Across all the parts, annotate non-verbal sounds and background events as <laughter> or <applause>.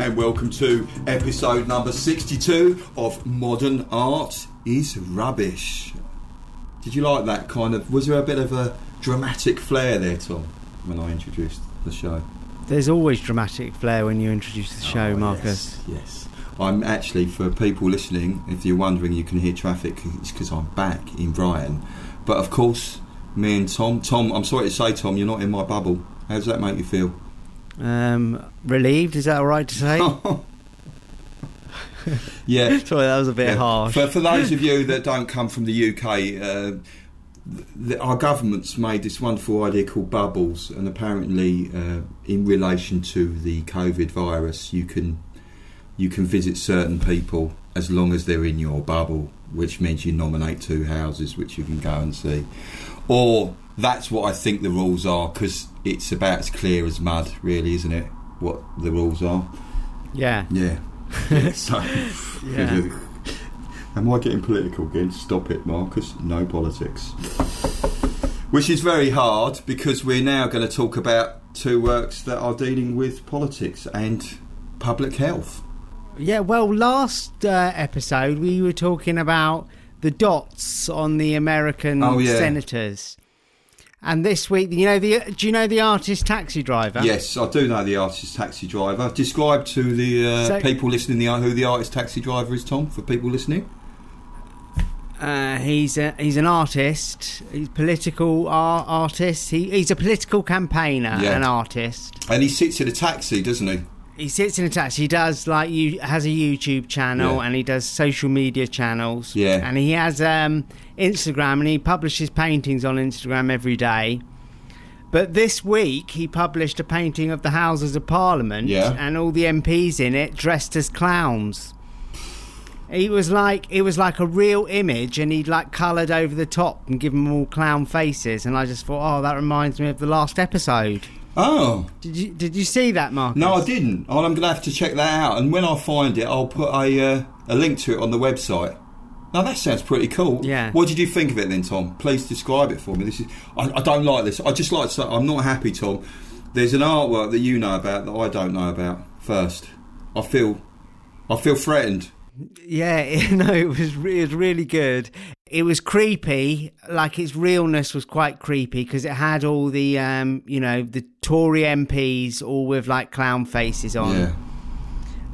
And welcome to episode number 62 of Modern Art is Rubbish. Did you like that kind of? Was there a bit of a dramatic flair there, Tom, when I introduced the show? There's always dramatic flair when you introduce the show, Oh, Marcus. Yes, yes. I'm actually, for people listening, if you're wondering, you can hear traffic, it's because I'm back in Brighton. But of course, me and Tom, Tom, I'm sorry to say, Tom, you're not in my bubble. How does that make you feel? Um, relieved, is that all right to say? <laughs> yeah. <laughs> Sorry, that was a bit Yeah. harsh. For, for those of you <laughs> that don't come from the UK, uh, the, our government's made this wonderful idea called bubbles, and apparently, uh, in relation to the COVID virus, you can you can visit certain people as long as they're in your bubble, which means you nominate two houses which you can go and see, or that's what I think the rules are because it's about as clear as mud, really, isn't it? What the rules are. yeah. Yeah. <laughs> <laughs> so, Yeah. <laughs> Am I getting political again? Stop it, Marcus. No politics. Which is very hard because we're now going to talk about two works that are dealing with politics and public health. Yeah, well, last uh, episode we were talking about the dots on the American Oh, yeah. senators. And this week, you know the do you know the artist taxi driver? Yes, I do know the artist taxi driver. Describe to the uh, So- people listening the who the artist taxi driver is, Tom, for people listening. Uh, he's a, he's an artist. He's political ar- artist. He, he's a political campaigner, Yeah. an artist. And he sits in a taxi, doesn't he? He sits in a taxi. He does like you has a YouTube channel Yeah. and he does social media channels. Yeah. and he has um, Instagram and he publishes paintings on Instagram every day. But this week he published a painting of the Houses of Parliament Yeah. and all the MPs in it dressed as clowns. He was like it was like a real image, and he'd like coloured over the top and given them all clown faces. And I just thought, oh, that reminds me of the last episode. Oh, Did you did you see that, Mark? No, I didn't. Oh, I'm going to have to check that out. And when I find it, I'll put a uh, a link to it on the website. Now that sounds pretty cool. Yeah. What did you think of it then, Tom? Please describe it for me. This is. I, I don't like this. I just like to say I'm not happy, Tom. There's an artwork that you know about that I don't know about. First, I feel, I feel threatened. Yeah, <laughs> no, it was re- it was really good. It was creepy, like its realness was quite creepy because it had all the um, you know, the Tory MPs all with like clown faces on. Yeah.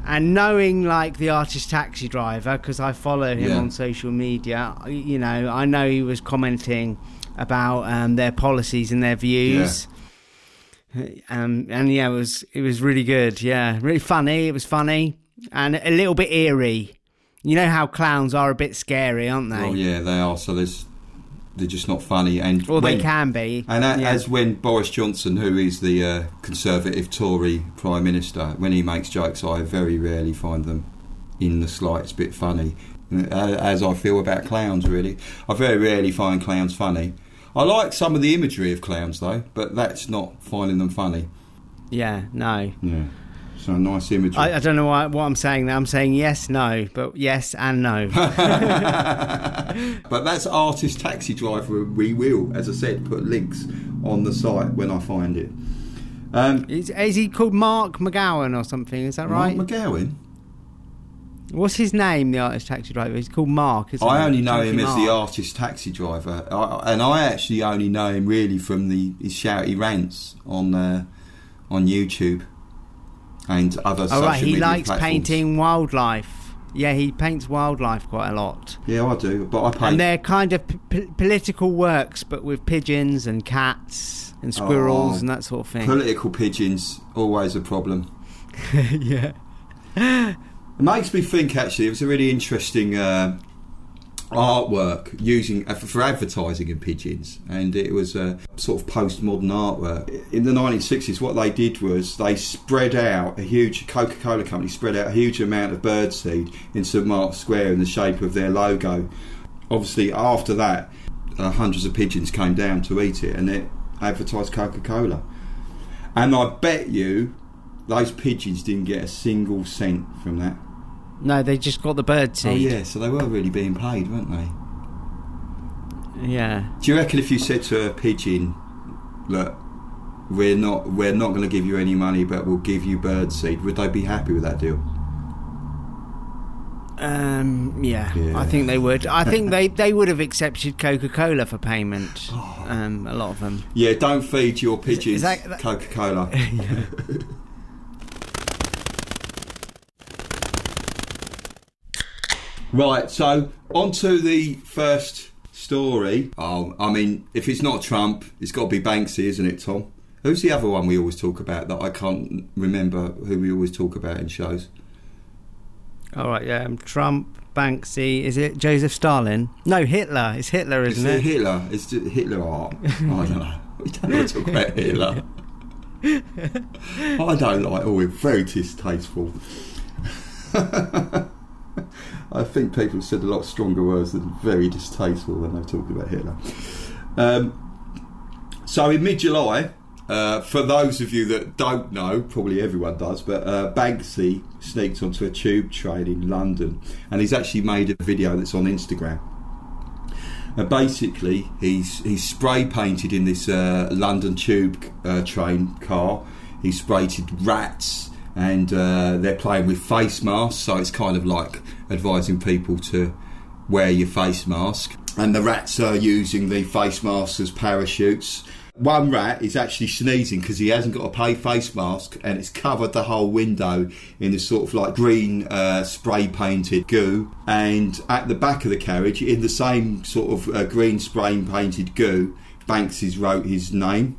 And knowing like the artist taxi driver because I follow him Yeah. on social media, you know, I know he was commenting about um, their policies and their views. Um, and yeah, it was it was really good. Yeah, really funny. It was funny and a little bit eerie. You know how clowns are a bit scary, aren't they? Oh yeah, they are. So there's, they're just not funny. And Or they can be. And a- Yeah. as when Boris Johnson, who is the uh, Conservative Tory Prime Minister, when he makes jokes, I very rarely find them in the slightest bit funny. As I feel about clowns, really. I very rarely find clowns funny. I like some of the imagery of clowns, though, but that's not finding them funny. yeah, no. Yeah. So nice imagery. I, I don't know why, what I'm saying there. I'm saying yes, no, but yes and no. <laughs> <laughs> but that's artist taxi driver. We will, as I said, put links on the site when I find it. Um, is, is he called Mark McGowan or something? Is that right? Mark McGowan. What's his name, the artist taxi driver? He's called Mark, I only know Chunky him as the artist taxi driver, I, and I actually only know him really from the his shouty rants on uh, on YouTube and other Oh, right, he likes platforms. painting wildlife. Yeah, he paints wildlife quite a lot. Yeah, I do, but I paint. And they're kind of p- p- political works, but with pigeons and cats and squirrels Oh, and that sort of thing. Political pigeons always a problem. <laughs> yeah. It makes me think actually it was a really interesting uh, artwork using uh, for, advertising in pigeons, and it was a sort of postmodern artwork. In the 1960s, what they did was they spread out a huge Coca-Cola company spread out a huge amount of birdseed in St Mark's Square in the shape of their logo. Obviously, after that, uh, hundreds of pigeons came down to eat it, and it advertised Coca-Cola. And I bet you those pigeons didn't get a single cent from that. No, they just got the bird seed. Oh yeah, so they were really being paid, weren't they? yeah. Do you reckon if you said to a pigeon, "Look, we're not we're not going to give you any money, but we'll give you bird seed," Would they be happy with that deal? Um, yeah, Yeah. I think they would. I think <laughs> they, they would have accepted Coca Cola for payment. Oh. Um, a lot of them. Yeah, don't feed your pigeons Coca Cola. <laughs> right, so on to the first story. Oh, I mean, if it's not Trump, it's got to be Banksy, isn't it, Tom? Who's the other one we always talk about that I can't remember who we always talk about in shows? All right, yeah. um, Trump, Banksy. Is it Joseph Stalin? No, Hitler. It's Hitler, Is isn't it it? Hitler? Is it Hitler art? <laughs> I don't know. We don't want to talk about Hitler. <laughs> I don't like. Oh, we're very distasteful. <laughs> I think people said a lot stronger words than very distasteful when they've talked about Hitler. Um, so in mid-July, uh, for those of you that don't know, probably everyone does, but uh, Banksy sneaked onto a tube train in London, and he's actually made a video that's on Instagram. Uh, basically, he's he's spray painted in this uh, London tube uh, train car. He's sprayed rats, and uh, they're playing with face masks. So it's kind of like advising people to wear your face mask. And the rats are using the face masks as parachutes. One rat is actually sneezing because he hasn't got a pay face mask and it's covered the whole window in this sort of like green uh, spray painted goo. And at the back of the carriage, in the same sort of uh, green spray painted goo, Banksy's wrote his name.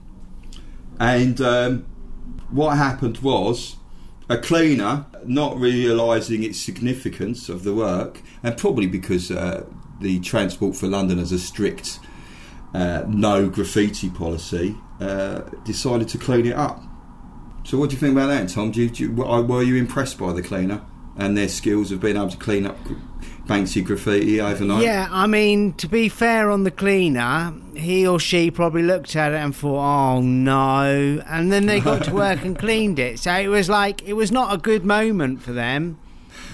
And um, what happened was a cleaner, not realising its significance of the work, and probably because uh, the Transport for London has a strict uh, no graffiti policy, uh, decided to clean it up. So, what do you think about that, Tom? Do you, do you, were were you impressed by the cleaner and their skills of being able to clean up Banksy graffiti overnight? Yeah, I mean, to be fair on the cleaner, he or she probably looked at it and thought, oh no. And then they got to work and <laughs> cleaned it. So it was like, it was not a good moment for them.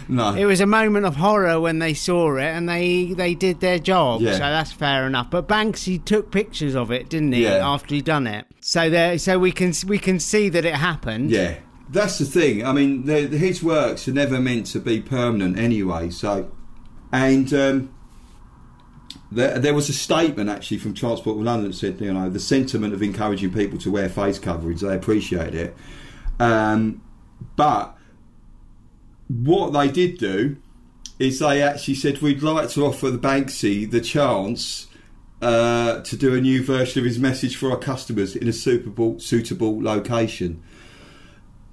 No. It was a moment of horror when they saw it and they, they did their job. Yeah. So that's fair enough. But Banksy took pictures of it, didn't he, Yeah. after he'd done it? So there, so we can we can see that it happened. Yeah, that's the thing. I mean, the, his works are never meant to be permanent anyway. So, and um, there, there was a statement actually from Transport for London that said, you know, the sentiment of encouraging people to wear face coverage, they appreciate it. Um, but what they did do is they actually said, we'd like to offer the Banksy the chance uh, to do a new version of his message for our customers in a suitable suitable location.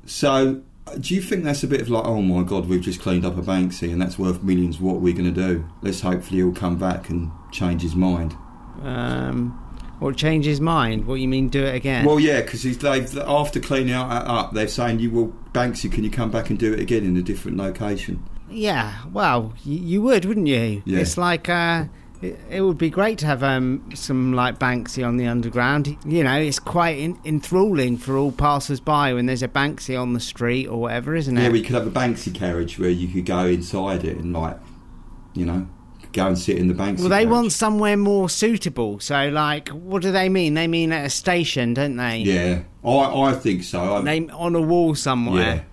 So, do you think that's a bit of like, oh my god, we've just cleaned up a Banksy and that's worth millions? What are we going to do? Let's hopefully he'll come back and change his mind. Um, or change his mind. What do you mean, do it again? Well, yeah, because they've after cleaning out up, they're saying, "You will Banksy, can you come back and do it again in a different location?" Yeah, well, you, you would, wouldn't you? Yeah. It's like uh, it, it would be great to have um, some like Banksy on the underground. You know, it's quite in, enthralling for all passers-by when there's a Banksy on the street or whatever, isn't it? Yeah, we could have a Banksy carriage where you could go inside it and like, you know, go and sit in the Banksy. well, they carriage. want somewhere more suitable. So, like, what do they mean? They mean at a station, don't they? Yeah, I I think so. I, They on a wall Yeah. somewhere.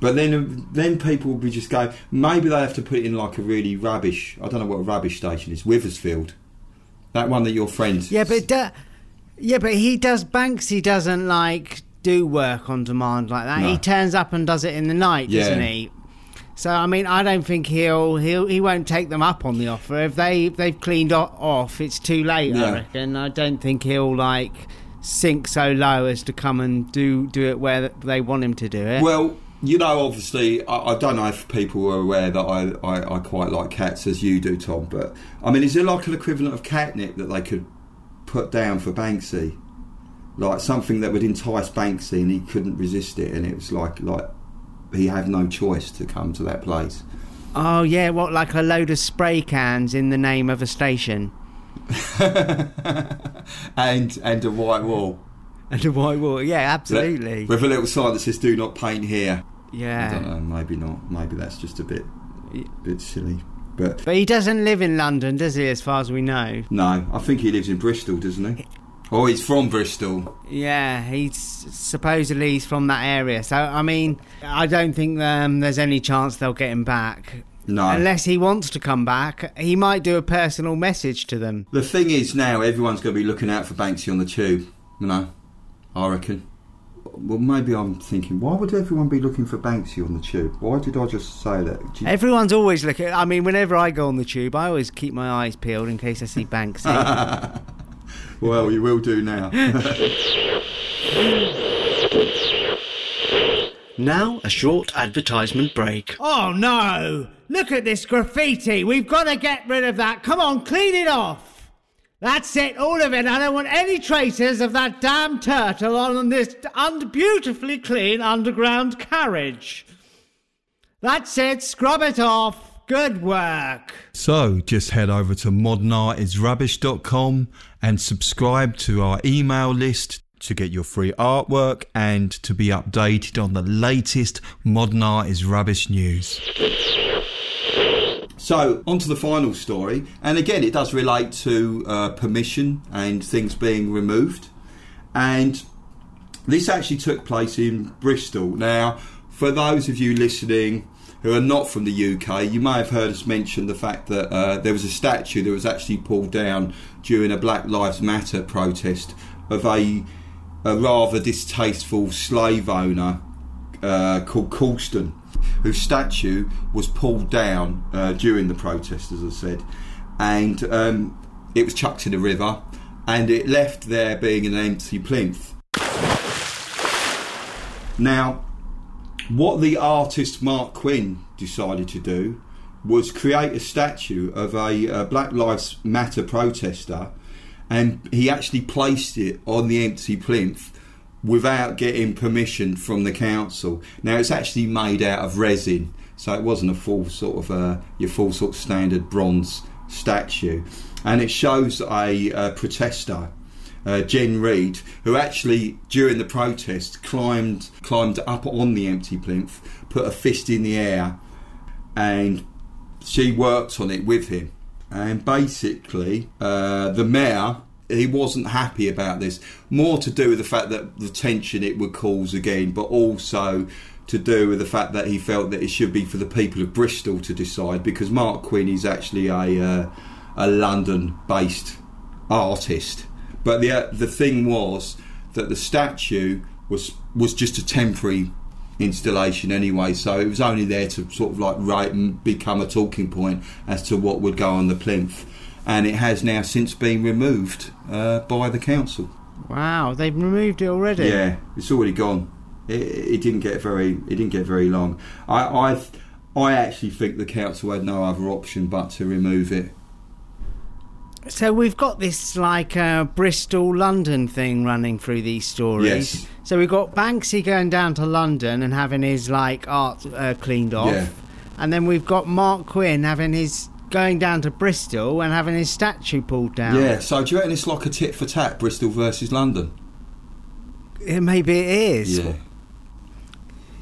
But then, then people will be just going. Maybe they have to put it in like a really rubbish. I don't know what a rubbish station is. Withersfield, that one that your friend. Yeah, but do, yeah, but he does. Banksy doesn't like do work on demand like that. No. He turns up and does it in the night, Yeah. doesn't he? So I mean, I don't think he'll he'll he won't take them up on the offer if they if they've cleaned off. It's too late, Yeah. I reckon. I don't think he'll like sink so low as to come and do do it where they want him to do it. Well, you know, obviously, I, I don't know if people are aware that I, I, I quite like cats as you do, Tom. But I mean, is there like an equivalent of catnip that they could put down for Banksy? Like something that would entice Banksy and he couldn't resist it, and it was like like he had no choice to come to that place. oh yeah, what like a load of spray cans in the name of a station <laughs> and and a white wall. and a white wall. Yeah, absolutely. With a little sign that says "Do not paint here." I Yeah. don't know. Maybe not. Maybe that's just a bit bit silly. But But he doesn't live in London, does he? As far as we know. no, I think he lives in Bristol, doesn't he? Oh, he's from Bristol. Yeah, he's supposedly he's from that area. So I mean, I don't think um, there's any chance they'll get him back. No. Unless he wants to come back, he might do a personal message to them. The thing is now everyone's going to be looking out for Banksy on the tube. You know, I reckon. Well, maybe I'm thinking, why would everyone be looking for Banksy on the tube? Why did I just say that? You- Everyone's always looking. I mean, whenever I go on the tube, I always keep my eyes peeled in case I see Banksy. <laughs> well, you will do now. <laughs> Now, a short advertisement break. oh no! Look at this graffiti. We've got to get rid of that. Come on, clean it off. That's it, all of it. I don't want any traces of that damn turtle on this un- beautifully clean underground carriage. That's it. Scrub it off. Good work. So just head over to modernartisrubbish.com and subscribe to our email list to get your free artwork and to be updated on the latest Modern Art is Rubbish news. So, on to the final story, and again, it does relate to uh, permission and things being removed. And this actually took place in Bristol. Now, for those of you listening who are not from the UK, you may have heard us mention the fact that uh, there was a statue that was actually pulled down during a Black Lives Matter protest of a, a rather distasteful slave owner uh, called Colston, whose statue was pulled down uh, during the protest, as I said, and um, it was chucked in the river, and it left there being an empty plinth. Now, what the artist Marc Quinn decided to do was create a statue of a, uh Black Lives Matter protester, and he actually placed it on the empty plinth without getting permission from the council. Now, it's actually made out of resin, so it wasn't a full sort of uh, your full sort of standard bronze statue, and it shows a, uh protester uh, Jen Reid, who actually during the protest climbed climbed up on the empty plinth, put a fist in the air, and she worked on it with him. And basically, uh, the mayor he wasn't happy about this. More to do with the fact that the tension it would cause again, but also to do with the fact that he felt that it should be for the people of Bristol to decide because Marc Quinn is actually a uh, a London-based artist. But the uh, the thing was that the statue was was just a temporary installation anyway, so it was only there to sort of like write and become a talking point as to what would go on the plinth, and it has now since been removed uh, by the council. Wow, they've removed it already. Yeah, it's already gone. It, it didn't get very it didn't get very long. I I I actually think the council had no other option but to remove it. So we've got this like uh, Bristol London thing running through these stories. Yes. So we've got Banksy going down to London and having his like art uh, cleaned off, Yeah. and then we've got Marc Quinn having his going down to Bristol and having his statue pulled down. Yeah, so do you reckon it's like a tit for tat, Bristol versus London? Yeah, maybe it is. Yeah.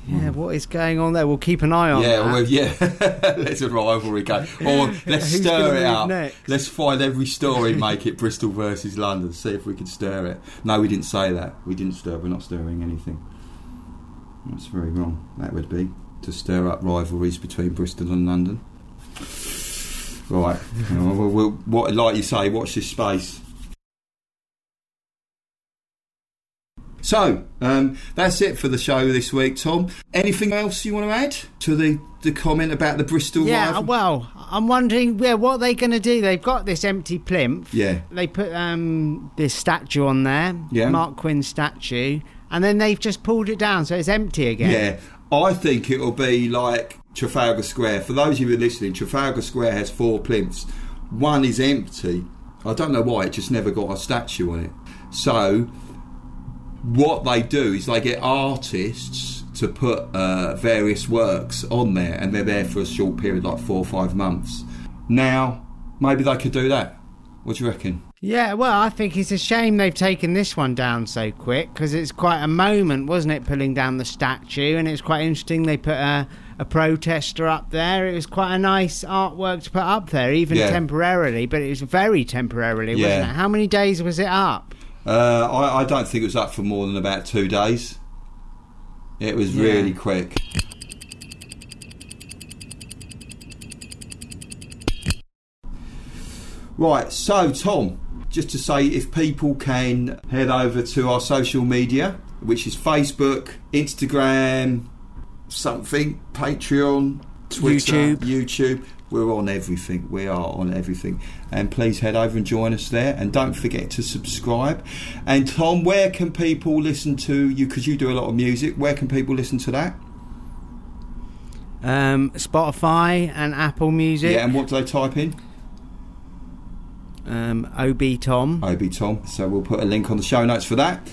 Yeah, hmm. what is going on there? We'll keep an eye on Yeah, that. well, yeah. <laughs> let's a rivalry go. Or <laughs> let's stir it up. next? Let's find every story, make it Bristol versus London. See if we can stir it. No, we didn't say that. We didn't stir. We're not stirring anything. That's very wrong. That would be to stir up rivalries between Bristol and London. Right. <laughs> Well, well, well, what, like you say, watch this space. So, um, that's it for the show this week, Tom. Anything else you want to add to the, the comment about the Bristol Yeah, rival? well, I'm wondering, yeah, what are they going to do? They've got this empty plinth. Yeah. They put um, this statue on there, Yeah. Marc Quinn statue, and then they've just pulled it down, so it's empty again. Yeah, I think it'll be like Trafalgar Square. For those of you who are listening, Trafalgar Square has four plinths. One is empty. I don't know why, it just never got a statue on it. So, what they do is they get artists to put uh, various works on there, and they're there for a short period, like four or five months. Now, maybe they could do that. What do you reckon? Yeah, well, I think it's a shame they've taken this one down so quick because it's quite a moment, wasn't it, pulling down the statue? And it's quite interesting they put a, a protester up there. It was quite a nice artwork to put up there, even Yeah. temporarily, but it was very temporarily, Yeah. wasn't it? How many days was it up? Uh, I, I don't think it was up for more than about two days. It was Yeah. really quick. Right, so Tom, just to say if people can head over to our social media, which is Facebook, Instagram, something, Patreon, Twitter, YouTube. YouTube. We're on everything. We are on everything. And please head over and join us there. And don't forget to subscribe. And Tom, where can people listen to you? Because you do a lot of music. Where can people listen to that? Um, Spotify and Apple Music. Yeah, and what do they type in? Um, OB Tom. Obi Tom. So we'll put a link on the show notes for that.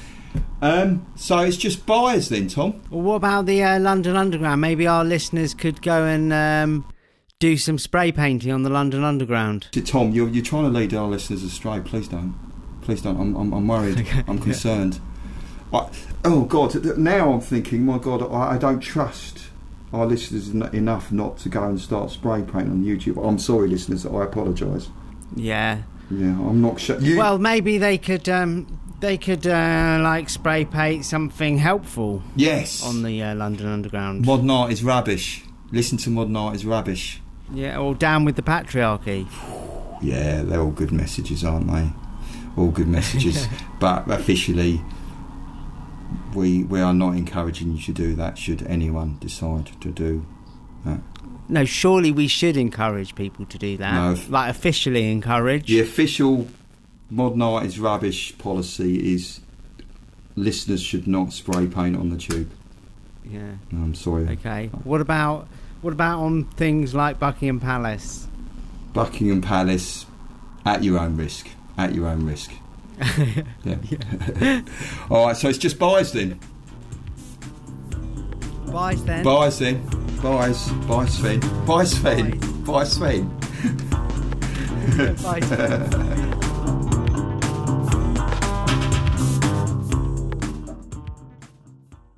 Um, so it's just buyers then, Tom. Well, what about the uh, London Underground? Maybe our listeners could go and um, do some spray painting on the London Underground. Tom, you're, you're trying to lead our listeners astray. Please don't. Please don't. I'm, I'm, I'm worried. I'm <laughs> concerned. I, oh, God. Now I'm thinking, my God, I, I don't trust our listeners en- enough not to go and start spray painting on YouTube. I'm sorry, listeners. I apologise. Yeah. Yeah, I'm not sure. You, Well, maybe they could um, they could uh, like spray paint something helpful yes. on the uh, London Underground. Modern art is rubbish. Listen to modern art is rubbish. Yeah, or down with the patriarchy. <sighs> Yeah, they're all good messages, aren't they? All good messages. <laughs> but officially, we we are not encouraging you to do that. Should anyone decide to do that, No, surely we should encourage people to do that. No, like officially encourage. the official modern art is rubbish policy is listeners should not spray paint on the tube. Yeah. I'm sorry. Okay. What about what about on things like Buckingham Palace? Buckingham Palace, at your own risk. At your own risk. <laughs> yeah. <laughs> all right. So it's just buys then. Bye then. Buys then. Buys. Buy Sven. Bye, Sven. Bye, Sven. Bye. <laughs>